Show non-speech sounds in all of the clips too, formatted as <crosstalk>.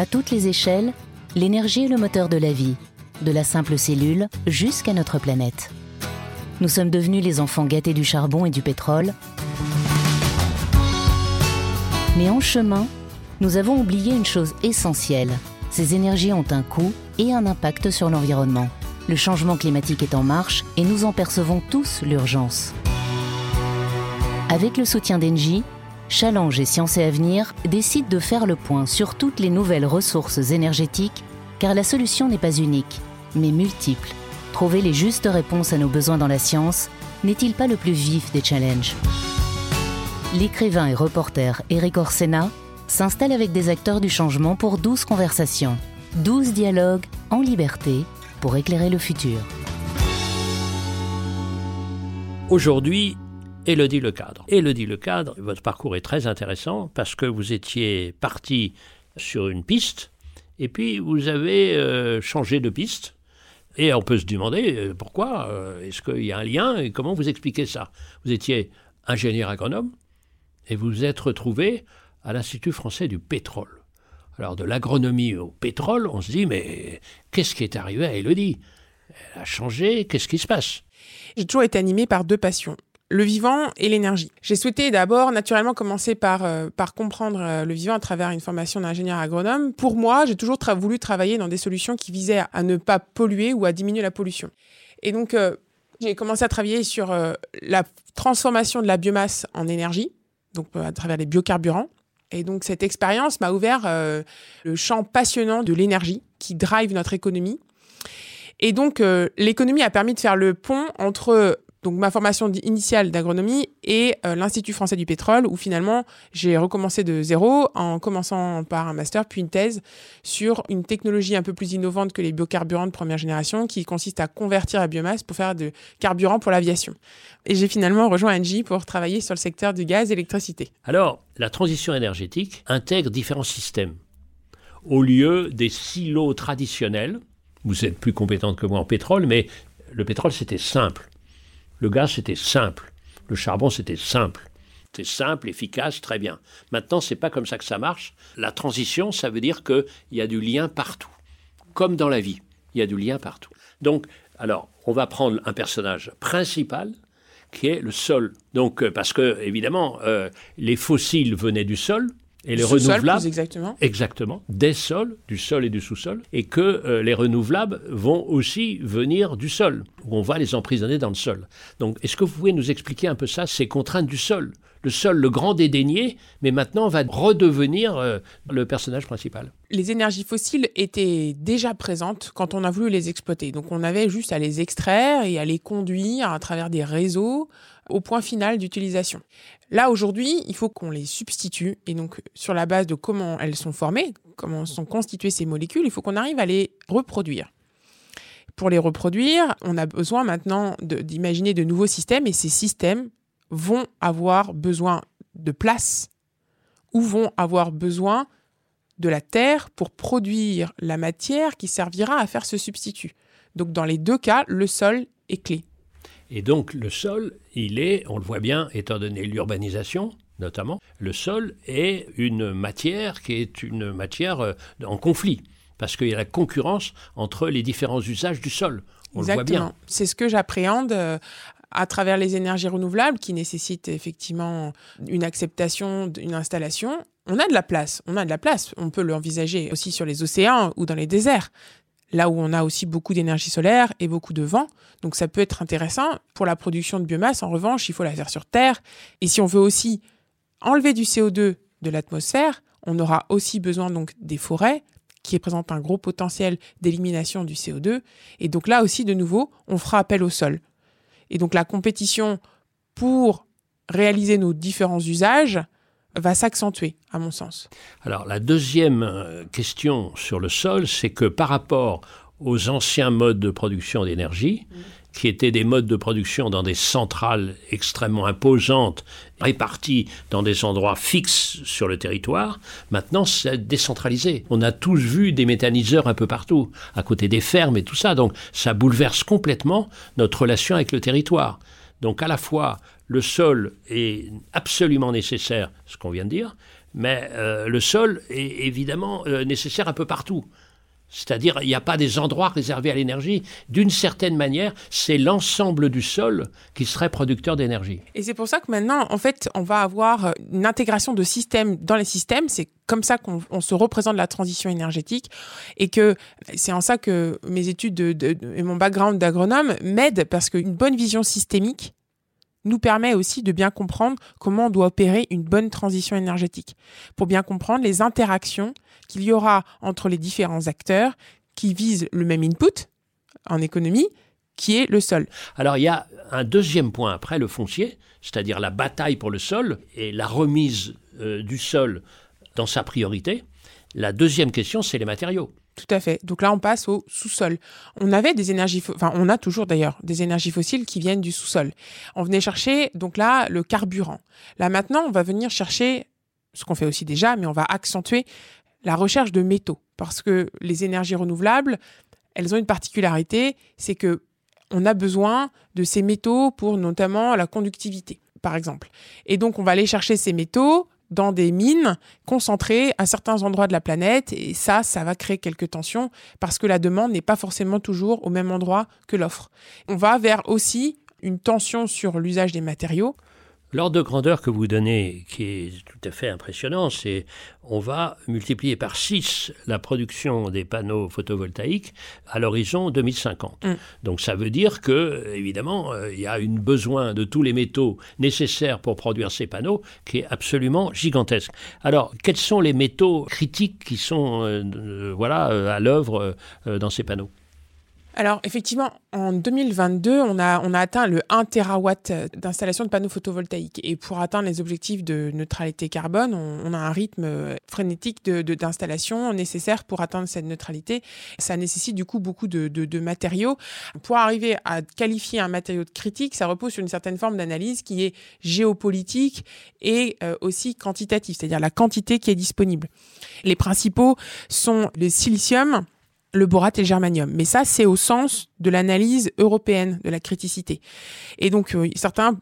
À toutes les échelles, l'énergie est le moteur de la vie, de la simple cellule jusqu'à notre planète. Nous sommes devenus les enfants gâtés du charbon et du pétrole. Mais en chemin, nous avons oublié une chose essentielle. Ces énergies ont un coût et un impact sur l'environnement. Le changement climatique est en marche et nous en percevons tous l'urgence. Avec le soutien d'Engie, Challenge et Sciences et Avenir décident de faire le point sur toutes les nouvelles ressources énergétiques, car la solution n'est pas unique, mais multiple. Trouver les justes réponses à nos besoins dans la science n'est-il pas le plus vif des challenges? L'écrivain et reporter Eric Orsena s'installe avec des acteurs du changement pour 12 conversations, 12 dialogues en liberté pour éclairer le futur. Aujourd'hui, Elodie Le Cadre. Elodie Le Cadre, votre parcours est très intéressant parce que vous étiez parti sur une piste et puis vous avez euh, changé de piste. Et on peut se demander euh, pourquoi, euh, est-ce qu'il y a un lien et comment vous expliquez ça? Vous étiez ingénieur agronome et vous vous êtes retrouvé à l'Institut français du pétrole. Alors de l'agronomie au pétrole, on se dit mais qu'est-ce qui est arrivé? À Elodie Elle a changé, qu'est-ce qui se passe? J'ai toujours été animé par deux passions le vivant et l'énergie. J'ai souhaité d'abord naturellement commencer par, euh, comprendre euh, le vivant à travers une formation d'ingénieur agronome. Pour moi, j'ai toujours voulu travailler dans des solutions qui visaient à, ne pas polluer ou à diminuer la pollution. Et donc, euh, j'ai commencé à travailler sur la transformation de la biomasse en énergie, donc à travers les biocarburants. Et donc, cette expérience m'a ouvert le champ passionnant de l'énergie qui drive notre économie. Et donc, l'économie a permis de faire le pont entre donc ma formation initiale d'agronomie et euh, l'Institut français du pétrole, où finalement j'ai recommencé de zéro en commençant par un master puis une thèse sur une technologie un peu plus innovante que les biocarburants de première génération, qui consiste à convertir la biomasse pour faire de carburant pour l'aviation. Et j'ai finalement rejoint Engie pour travailler sur le secteur du gaz et l'électricité. Alors, la transition énergétique intègre différents systèmes. Au lieu des silos traditionnels, vous êtes plus compétente que moi en pétrole, mais le pétrole c'était simple le gaz, c'était simple. Le charbon, c'était simple. C'est simple, efficace, très bien. Maintenant, c'est pas comme ça que ça marche. La transition, ça veut dire qu'il y a du lien partout. Comme dans la vie, il y a du lien partout. Donc, alors, on va prendre un personnage principal qui est le sol. Donc, euh, parce que, évidemment, euh, les fossiles venaient du sol, et les renouvelables, exactement. exactement, des sols, du sol et du sous-sol, et que euh, les renouvelables vont aussi venir du sol, où on va les emprisonner dans le sol. Donc, est-ce que vous pouvez nous expliquer un peu ça, ces contraintes du sol? Le sol, le grand dédaigné, mais maintenant va redevenir euh, le personnage principal. Les énergies fossiles étaient déjà présentes quand on a voulu les exploiter. Donc, on avait juste à les extraire et à les conduire à travers des réseaux au point final d'utilisation. Là, aujourd'hui, il faut qu'on les substitue. Et donc, sur la base de comment elles sont formées, comment sont constituées ces molécules, il faut qu'on arrive à les reproduire. Pour les reproduire, on a besoin maintenant d'imaginer de, nouveaux systèmes et ces systèmes vont avoir besoin de place ou vont avoir besoin de la terre pour produire la matière qui servira à faire ce substitut. Donc dans les deux cas, le sol est clé. Et donc le sol, il est, on le voit bien, étant donné l'urbanisation notamment, le sol est une matière qui est une matière euh, en conflit, parce qu'il y a la concurrence entre les différents usages du sol. Bien. C'est ce que j'appréhende euh, à travers les énergies renouvelables qui nécessitent effectivement une acceptation d'une installation. On a de la place, on a de la place. On peut l'envisager aussi sur les océans ou dans les déserts là où on a aussi beaucoup d'énergie solaire et beaucoup de vent. Donc ça peut être intéressant. Pour la production de biomasse, en revanche, il faut la faire sur Terre. Et si on veut aussi enlever du CO2 de l'atmosphère, on aura aussi besoin des forêts qui représentent un gros potentiel d'élimination du CO2. Et donc là aussi, de nouveau, on fera appel au sol. Et donc la compétition pour réaliser nos différents usages va s'accentuer, à mon sens. Alors la deuxième euh, question sur le sol, c'est que par rapport aux anciens modes de production d'énergie, mm. qui étaient des modes de production dans des centrales extrêmement imposantes, réparties dans des endroits fixes sur le territoire, maintenant c'est décentralisé. On a tous vu des méthaniseurs un peu partout, à côté des fermes et tout ça, donc ça bouleverse complètement notre relation avec le territoire. Donc à la fois le sol est absolument nécessaire, ce qu'on vient de dire, Mais le sol est évidemment nécessaire un peu partout. C'est-à-dire, il n'y a pas des endroits réservés à l'énergie. D'une certaine manière, c'est l'ensemble du sol qui serait producteur d'énergie. Et c'est pour ça que maintenant, en fait, on va avoir une intégration de systèmes dans les systèmes. C'est comme ça qu'on se représente la transition énergétique. Et que c'est en ça que mes études et mon background d'agronome m'aident parce qu'une bonne vision systémique, nous permet aussi de bien comprendre comment on doit opérer une bonne transition énergétique, pour bien comprendre les interactions qu'il y aura entre les différents acteurs qui visent le même input en économie, qui est le sol. Alors il y a un deuxième point après le foncier, c'est-à-dire la bataille pour le sol et la remise euh, du sol dans sa priorité. La deuxième question, c'est les matériaux. Tout à fait. Donc là, on passe au sous-sol. On avait des énergies, enfin, on a toujours d'ailleurs des énergies fossiles qui viennent du sous-sol. On venait chercher, donc là, le carburant. Là, maintenant, on va venir chercher ce qu'on fait aussi déjà, mais on va accentuer la recherche de métaux. Parce que les énergies renouvelables, elles ont une particularité, c'est que on a besoin de ces métaux pour notamment la conductivité, par exemple. Et donc, on va aller chercher ces métaux dans des mines concentrées à certains endroits de la planète. Et ça, ça va créer quelques tensions parce que la demande n'est pas forcément toujours au même endroit que l'offre. On va vers aussi une tension sur l'usage des matériaux. L'ordre de grandeur que vous donnez, qui est tout à fait impressionnant, c'est on va multiplier par 6 la production des panneaux photovoltaïques à l'horizon 2050. Mm. Donc ça veut dire que, évidemment, euh, il y a un besoin de tous les métaux nécessaires pour produire ces panneaux qui est absolument gigantesque. Alors, quels sont les métaux critiques qui sont euh, euh, voilà, à l'œuvre dans ces panneaux? Alors effectivement, en 2022, on a, on a atteint le 1 terawatt d'installation de panneaux photovoltaïques. Et pour atteindre les objectifs de neutralité carbone, on, a un rythme frénétique d'installation de, nécessaire pour atteindre cette neutralité. Ça nécessite du coup beaucoup de, de, matériaux. Pour arriver à qualifier un matériau de critique, ça repose sur une certaine forme d'analyse qui est géopolitique et euh, aussi quantitative, c'est-à-dire la quantité qui est disponible. Les principaux sont le silicium, le borate et le germanium. Mais ça, c'est au sens de l'analyse européenne de la criticité. Et donc, euh, certains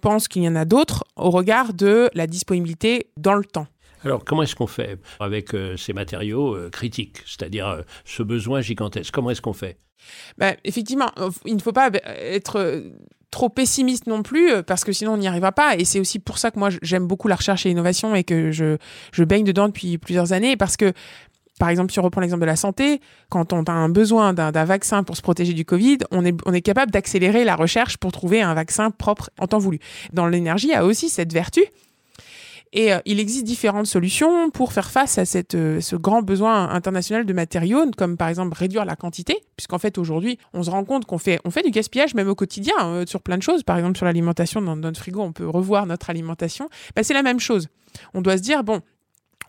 pensent qu'il y en a d'autres au regard de la disponibilité dans le temps. Alors, comment est-ce qu'on fait avec euh, ces matériaux euh, critiques, c'est-à-dire ce besoin gigantesque Comment est-ce qu'on fait? Ben, Effectivement, il ne faut pas être trop pessimiste non plus, parce que sinon on n'y arrivera pas. Et c'est aussi pour ça que moi j'aime beaucoup la recherche et l'innovation et que je, je baigne dedans depuis plusieurs années, parce que par exemple, si on reprend l'exemple de la santé, quand on a un besoin d'un vaccin pour se protéger du Covid, on est, on est capable d'accélérer la recherche pour trouver un vaccin propre en temps voulu. Dans l'énergie, il y a aussi cette vertu. Et euh, il existe différentes solutions pour faire face à cette, euh, ce grand besoin international de matériaux, comme par exemple réduire la quantité, puisqu'en fait aujourd'hui, on se rend compte qu'on fait, on fait du gaspillage même au quotidien euh, sur plein de choses. Par exemple, sur l'alimentation, dans, notre frigo, on peut revoir notre alimentation. Bah, c'est la même chose. On doit se dire, bon,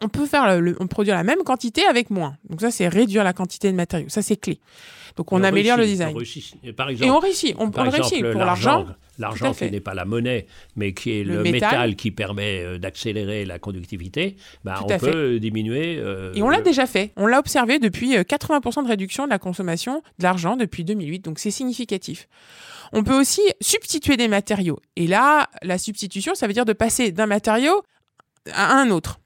on peut faire le, on produire la même quantité avec moins. Donc ça, c'est réduire la quantité de matériaux. Ça, c'est clé. Donc on, améliore le design. par exemple, et on réussit. On, par réussit pour l'argent. L'argent qui n'est pas la monnaie, mais qui est le, métal. qui permet euh, d'accélérer la conductivité, bah, on peut diminuer. Euh, et on l'a déjà fait. On l'a observé depuis 80% euh, de réduction de la consommation de l'argent depuis 2008. Donc c'est significatif. On peut aussi substituer des matériaux. Et là, la substitution, ça veut dire de passer d'un matériau à un autre.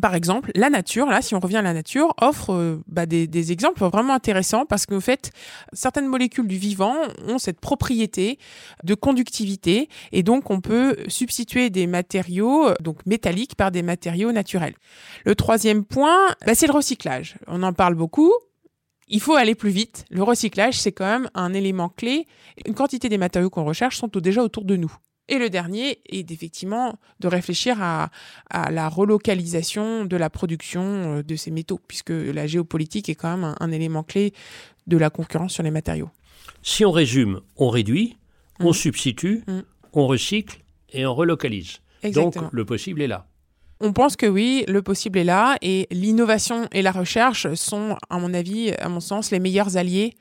Par exemple, la nature, là, si on revient à la nature, offre euh, bah, des, exemples vraiment intéressants parce qu'en fait, certaines molécules du vivant ont cette propriété de conductivité et donc on peut substituer des matériaux euh, donc métalliques par des matériaux naturels. Le troisième point, bah, c'est le recyclage. On en parle beaucoup. Il faut aller plus vite. Le recyclage, c'est quand même un élément clé. Une quantité des matériaux qu'on recherche sont déjà autour de nous. Et le dernier est effectivement de réfléchir à, la relocalisation de la production euh, de ces métaux, puisque la géopolitique est quand même un, élément clé de la concurrence sur les matériaux. Si on résume, on réduit, on mmh. substitue, mmh. on recycle et on relocalise. Donc le possible est là. On pense que oui, le possible est là et l'innovation et la recherche sont, à mon avis, à mon sens, les meilleurs alliés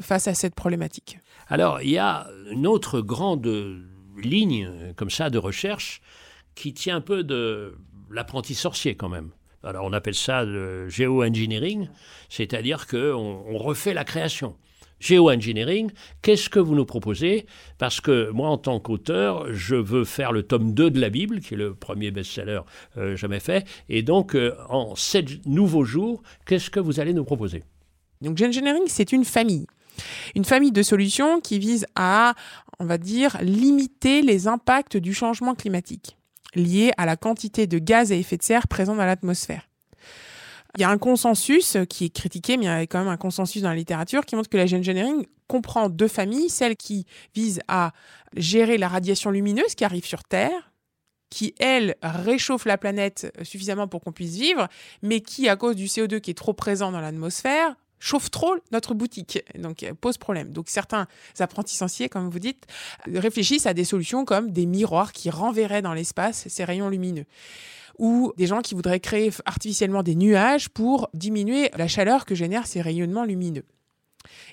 face à cette problématique. Alors, il y a une autre grande ligne euh, comme ça de recherche qui tient un peu de l'apprenti sorcier quand même. Alors on appelle ça le géo-engineering, c'est-à-dire qu'on on refait la création. Géo-engineering, qu'est-ce que vous nous proposez? Parce que moi, en tant qu'auteur, je veux faire le tome 2 de la Bible, qui est le premier best-seller euh, jamais fait. Et donc, euh, en sept nouveaux jours, qu'est-ce que vous allez nous proposer? Donc, Géo-engineering, c'est une famille. Une famille de solutions qui vise à, on va dire, limiter les impacts du changement climatique liés à la quantité de gaz à effet de serre présent dans l'atmosphère. Il y a un consensus qui est critiqué, mais il y a quand même un consensus dans la littérature qui montre que la géo-engineering comprend deux familles, celle qui vise à gérer la radiation lumineuse qui arrive sur Terre, qui, elle, réchauffe la planète suffisamment pour qu'on puisse vivre, mais qui, à cause du CO2 qui est trop présent dans l'atmosphère, chauffe trop notre boutique, donc pose problème. Donc certains apprentis sorciers, comme vous dites, réfléchissent à des solutions comme des miroirs qui renverraient dans l'espace ces rayons lumineux ou des gens qui voudraient créer artificiellement des nuages pour diminuer la chaleur que génèrent ces rayonnements lumineux.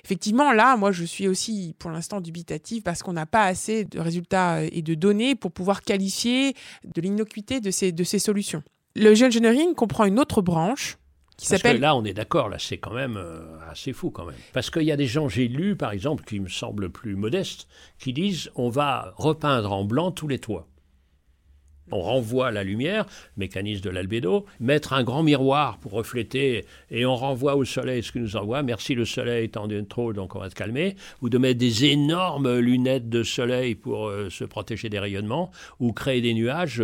Effectivement, là, moi, je suis aussi pour l'instant dubitative parce qu'on n'a pas assez de résultats et de données pour pouvoir qualifier de l'innocuité de ces, de ces solutions. Le géoengineering comprend une autre branche qui s'appelle... Là, on est d'accord, là, c'est quand même euh, assez fou quand même. Parce qu'il y a des gens, j'ai lu par exemple, qui me semblent plus modestes, qui disent on va repeindre en blanc tous les toits on renvoie la lumière, mécanisme de l'albédo, mettre un grand miroir pour refléter et on renvoie au soleil ce qu'il nous envoie. Merci le soleil étant trop, donc on va se calmer. Ou de mettre des énormes lunettes de soleil pour euh, se protéger des rayonnements ou créer des nuages.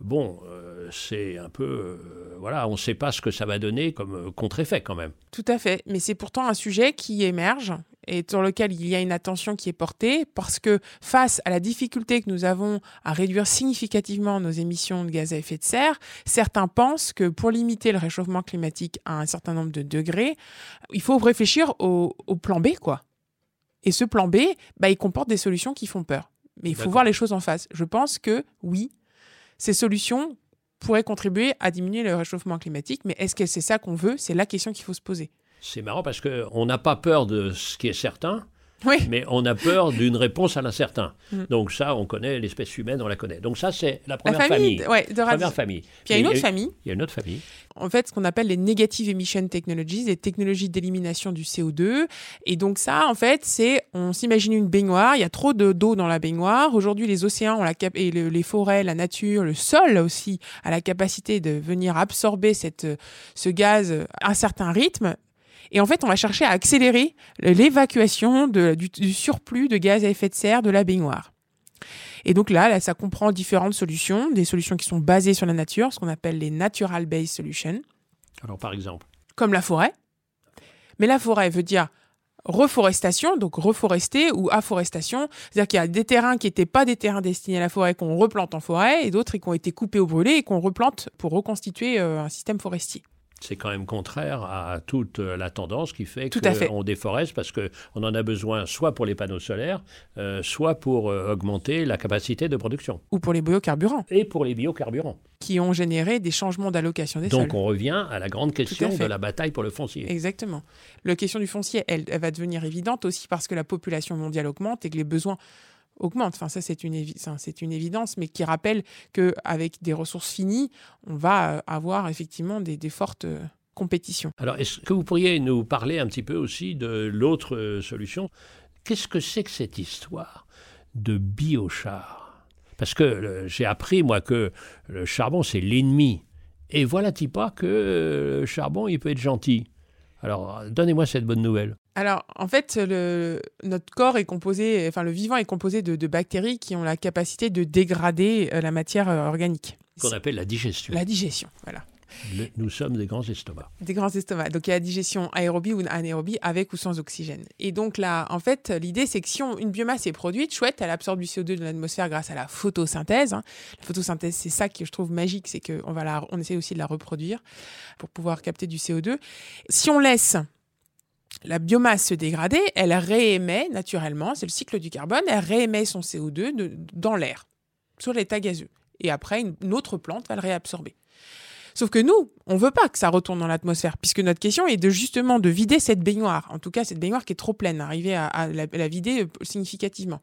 Bon, euh, c'est un peu. Euh, voilà, on ne sait pas ce que ça va donner comme contre-effet quand même. Tout à fait. Mais c'est pourtant un sujet qui émerge et sur lequel il y a une attention qui est portée parce que face à la difficulté que nous avons à réduire significativement nos émissions de gaz à effet de serre, certains pensent que pour limiter le réchauffement climatique à un certain nombre de degrés, il faut réfléchir au, plan B, quoi. Et ce plan B, bah, il comporte des solutions qui font peur. Mais il faut voir les choses en face. Je pense que oui, ces solutions pourraient contribuer à diminuer le réchauffement climatique, mais est-ce que c'est ça qu'on veut? C'est la question qu'il faut se poser. C'est marrant parce qu'on n'a pas peur de ce qui est certain, mais on a peur <laughs> d'une réponse à l'incertain. Mm. Donc ça, on connaît l'espèce humaine, on la connaît. Donc ça, c'est la première famille. de première famille. Puis il y a une autre famille. Il y a une autre famille. En fait, ce qu'on appelle les negative emission technologies, les technologies d'élimination du CO2. Et donc ça, en fait, c'est, on s'imagine une baignoire. Il y a trop d'eau dans la baignoire. Aujourd'hui, les océans ont la cap et les forêts, la nature, le sol aussi a la capacité de venir absorber cette, ce gaz à un certain rythme. Et en fait, on va chercher à accélérer l'évacuation du, surplus de gaz à effet de serre de la baignoire. Et donc là, là, ça comprend différentes solutions, des solutions qui sont basées sur la nature, ce qu'on appelle les natural based solutions. Alors par exemple Comme la forêt. Mais la forêt veut dire reforestation, donc reforester ou afforestation. C'est-à-dire qu'il y a des terrains qui n'étaient pas des terrains destinés à la forêt qu'on replante en forêt et d'autres qui ont été coupés ou brûlés et qu'on replante pour reconstituer euh, un système forestier. C'est quand même contraire à toute la tendance qui fait qu'on déforeste parce qu'on en a besoin soit pour les panneaux solaires, euh, soit pour euh, augmenter la capacité de production. Ou pour les biocarburants. Et pour les biocarburants. Qui ont généré des changements d'allocation des Donc sols. Donc on revient à la grande question de la bataille pour le foncier. Exactement. La question du foncier, elle va devenir évidente aussi parce que la population mondiale augmente et que les besoins augmente. Enfin, ça, c'est une, c'est une évidence, mais qui rappelle qu'avec des ressources finies, on va euh, avoir effectivement des, fortes euh, compétitions. Alors, est-ce que vous pourriez nous parler un petit peu aussi de l'autre euh, solution? Qu'est-ce que c'est que cette histoire de biochar? Parce que j'ai appris, moi, que le charbon, c'est l'ennemi. Et voilà-t-il pas que le charbon, il peut être gentil? Alors, donnez-moi cette bonne nouvelle. Alors, en fait, le, notre corps est composé, enfin, le vivant est composé de, bactéries qui ont la capacité de dégrader euh, la matière euh, organique. Qu'on appelle la digestion. La digestion, voilà nous sommes des grands estomacs. Des grands estomacs. Donc il y a la digestion aérobie ou anaérobie avec ou sans oxygène. Et donc là, en fait, l'idée c'est que si une biomasse est produite, chouette, elle absorbe du CO2 de l'atmosphère grâce à la photosynthèse. Hein. La photosynthèse, c'est ça que je trouve magique, c'est qu'on on essaie aussi de la reproduire pour pouvoir capter du CO2. Si on laisse la biomasse se dégrader, elle réémet naturellement, c'est le cycle du carbone, elle réémet son CO2 dans l'air, sur l'état gazeux. Et après, une autre plante va le réabsorber. Sauf que nous, on veut pas que ça retourne dans l'atmosphère, puisque notre question est de justement de vider cette baignoire. En tout cas, cette baignoire qui est trop pleine, arriver à, la, vider euh, significativement.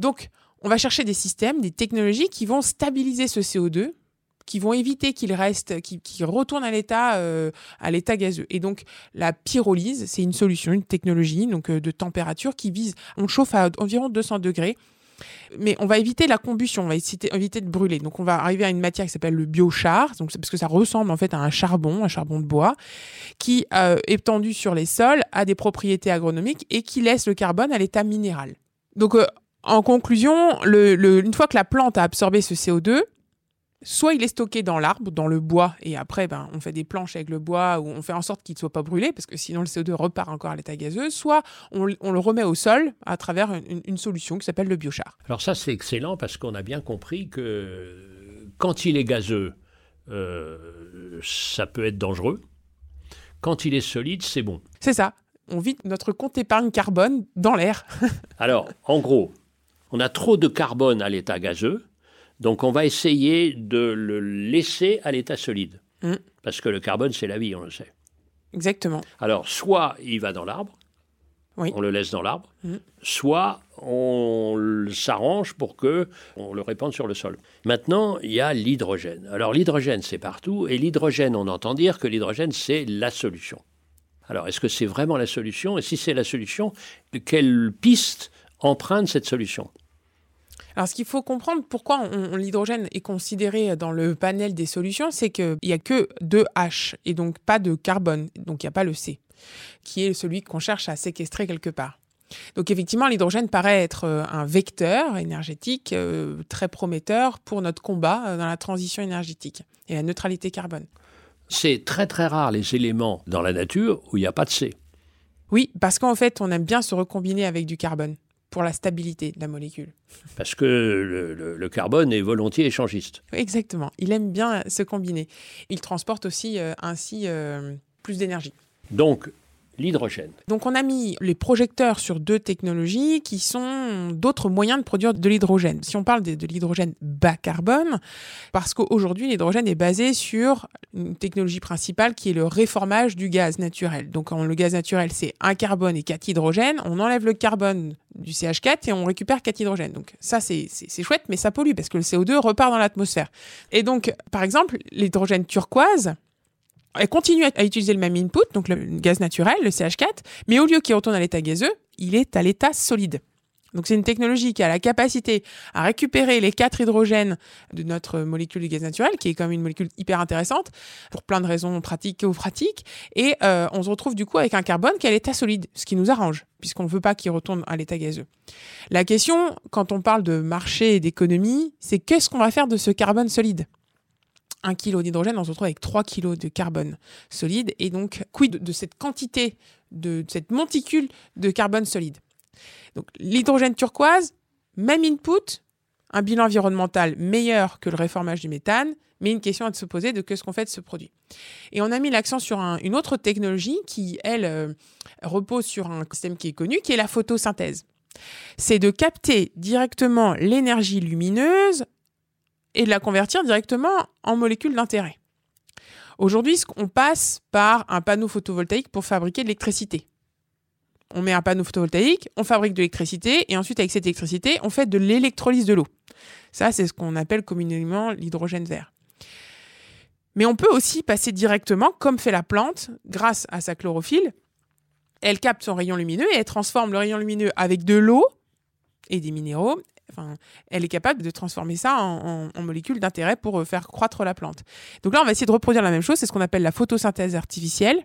Donc, on va chercher des systèmes, des technologies qui vont stabiliser ce CO2 qui vont éviter qu'il reste, qui, qui retourne à l'état euh, à l'état gazeux. Et donc la pyrolyse, c'est une solution, une technologie donc euh, de température qui vise, on chauffe à environ 200 degrés. Mais on va éviter la combustion, on va éviter, de brûler. Donc on va arriver à une matière qui s'appelle le biochar, donc parce que ça ressemble en fait à un charbon, un charbon de bois, qui euh, est tendu sur les sols, a des propriétés agronomiques et qui laisse le carbone à l'état minéral. Donc euh, en conclusion, le, une fois que la plante a absorbé ce CO2, soit il est stocké dans l'arbre, dans le bois, et après, ben, on fait des planches avec le bois, ou on fait en sorte qu'il ne soit pas brûlé, parce que sinon le CO2 repart encore à l'état gazeux, soit on, le remet au sol à travers une, solution qui s'appelle le biochar. Alors ça, c'est excellent, parce qu'on a bien compris que quand il est gazeux, euh, ça peut être dangereux. Quand il est solide, c'est bon. C'est ça. On vide notre compte épargne carbone dans l'air. <laughs> Alors, en gros, on a trop de carbone à l'état gazeux, donc on va essayer de le laisser à l'état solide. Mm. Parce que le carbone, c'est la vie, on le sait. Exactement. Alors, soit il va dans l'arbre, on le laisse dans l'arbre, mm. soit on s'arrange pour que on le répande sur le sol. Maintenant, il y a l'hydrogène. Alors l'hydrogène, c'est partout, et l'hydrogène, on entend dire que l'hydrogène, c'est la solution. Alors, est-ce que c'est vraiment la solution Et si c'est la solution, quelle piste emprunte cette solution? Alors, ce qu'il faut comprendre, pourquoi l'hydrogène est considéré dans le panel des solutions, c'est qu'il n'y a que deux H et donc pas de carbone, donc il n'y a pas le C, qui est celui qu'on cherche à séquestrer quelque part. Donc effectivement, l'hydrogène paraît être euh, un vecteur énergétique euh, très prometteur pour notre combat euh, dans la transition énergétique et la neutralité carbone. C'est très très rare les éléments dans la nature où il n'y a pas de C. Oui, parce qu'en fait, on aime bien se recombiner avec du carbone pour la stabilité de la molécule. Parce que le, carbone est volontiers échangiste. Exactement. Il aime bien se combiner. Il transporte aussi euh, ainsi euh, plus d'énergie. Donc, l'hydrogène. Donc on a mis les projecteurs sur deux technologies qui sont d'autres moyens de produire de l'hydrogène. Si on parle de, l'hydrogène bas carbone, parce qu'aujourd'hui l'hydrogène est basé sur une technologie principale qui est le réformage du gaz naturel. Donc le gaz naturel c'est un carbone et quatre hydrogènes, on enlève le carbone du CH4 et on récupère quatre hydrogènes. Donc ça c'est chouette mais ça pollue parce que le CO2 repart dans l'atmosphère. Et donc par exemple l'hydrogène turquoise, elle continue à utiliser le même input, donc le gaz naturel, le CH4, mais au lieu qu'il retourne à l'état gazeux, il est à l'état solide. Donc c'est une technologie qui a la capacité à récupérer les quatre hydrogènes de notre molécule de gaz naturel, qui est comme une molécule hyper intéressante pour plein de raisons pratiques ou pratiques. Et euh, on se retrouve du coup avec un carbone qui est à l'état solide, ce qui nous arrange, puisqu'on ne veut pas qu'il retourne à l'état gazeux. La question, quand on parle de marché et d'économie, c'est qu'est-ce qu'on va faire de ce carbone solide? 1 kg d'hydrogène, on se retrouve avec 3 kg de carbone solide. Et donc, quid de cette quantité, de, cette monticule de carbone solide? Donc, l'hydrogène turquoise, même input, un bilan environnemental meilleur que le réformage du méthane, mais une question à se poser de qu'est-ce qu'on fait de ce produit. Et on a mis l'accent sur une autre technologie qui, elle, euh, repose sur un système qui est connu, qui est la photosynthèse. C'est de capter directement l'énergie lumineuse et de la convertir directement en molécules d'intérêt. Aujourd'hui, on passe par un panneau photovoltaïque pour fabriquer de l'électricité. On met un panneau photovoltaïque, on fabrique de l'électricité, et ensuite, avec cette électricité, on fait de l'électrolyse de l'eau. Ça, c'est ce qu'on appelle communément l'hydrogène vert. Mais on peut aussi passer directement, comme fait la plante, grâce à sa chlorophylle. Elle capte son rayon lumineux et elle transforme le rayon lumineux avec de l'eau et des minéraux elle est capable de transformer ça en, molécules d'intérêt pour euh, faire croître la plante. Donc là, on va essayer de reproduire la même chose. C'est ce qu'on appelle la photosynthèse artificielle.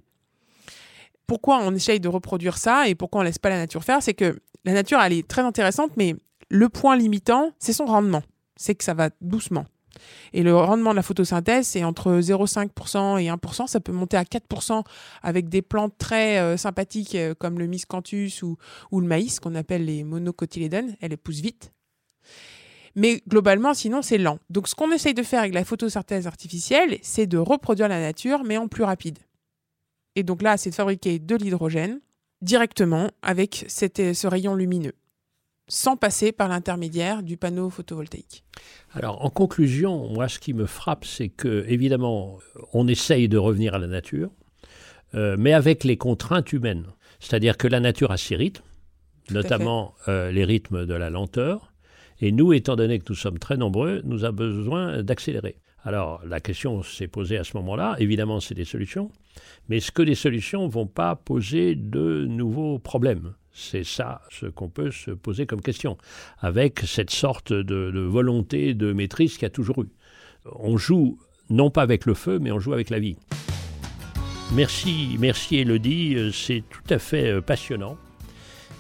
Pourquoi on essaye de reproduire ça et pourquoi on laisse pas la nature faire? C'est que la nature, elle est très intéressante, mais le point limitant, c'est son rendement. C'est que ça va doucement. Et le rendement de la photosynthèse, c'est entre 0,5% et 1%. Ça peut monter à 4% avec des plantes très euh, sympathiques euh, comme le miscanthus ou, ou le maïs, qu'on appelle les monocotylédones. Elle pousse vite. Mais globalement, sinon, c'est lent. Donc, ce qu'on essaye de faire avec la photosynthèse artificielle, c'est de reproduire la nature, mais en plus rapide. Et donc là, c'est de fabriquer de l'hydrogène directement avec ce rayon lumineux, sans passer par l'intermédiaire du panneau photovoltaïque. Alors, en conclusion, moi, ce qui me frappe, c'est que, évidemment, on essaye de revenir à la nature, euh, mais avec les contraintes humaines. C'est-à-dire que la nature a ses rythmes, notamment euh, les rythmes de la lenteur, et nous, étant donné que nous sommes très nombreux, nous avons besoin d'accélérer. Alors la question s'est posée à ce moment-là. Évidemment, c'est des solutions. Mais est-ce que des solutions ne vont pas poser de nouveaux problèmes? C'est ça ce qu'on peut se poser comme question, avec cette sorte de, de volonté de maîtrise qu'il y a toujours eu. On joue non pas avec le feu, mais on joue avec la vie. Merci, merci Elodie, c'est tout à fait euh, passionnant,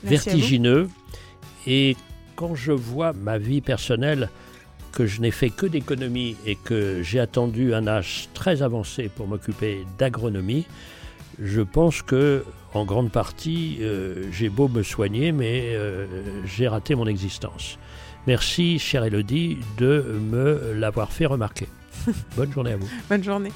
vertigineux. Et quand je vois ma vie personnelle, que je n'ai fait que d'économie et que j'ai attendu un âge très avancé pour m'occuper d'agronomie, je pense que en grande partie, euh, j'ai beau me soigner, mais j'ai raté mon existence. Merci, chère Elodie, de me l'avoir fait remarquer. <laughs> Bonne journée à vous. Bonne journée.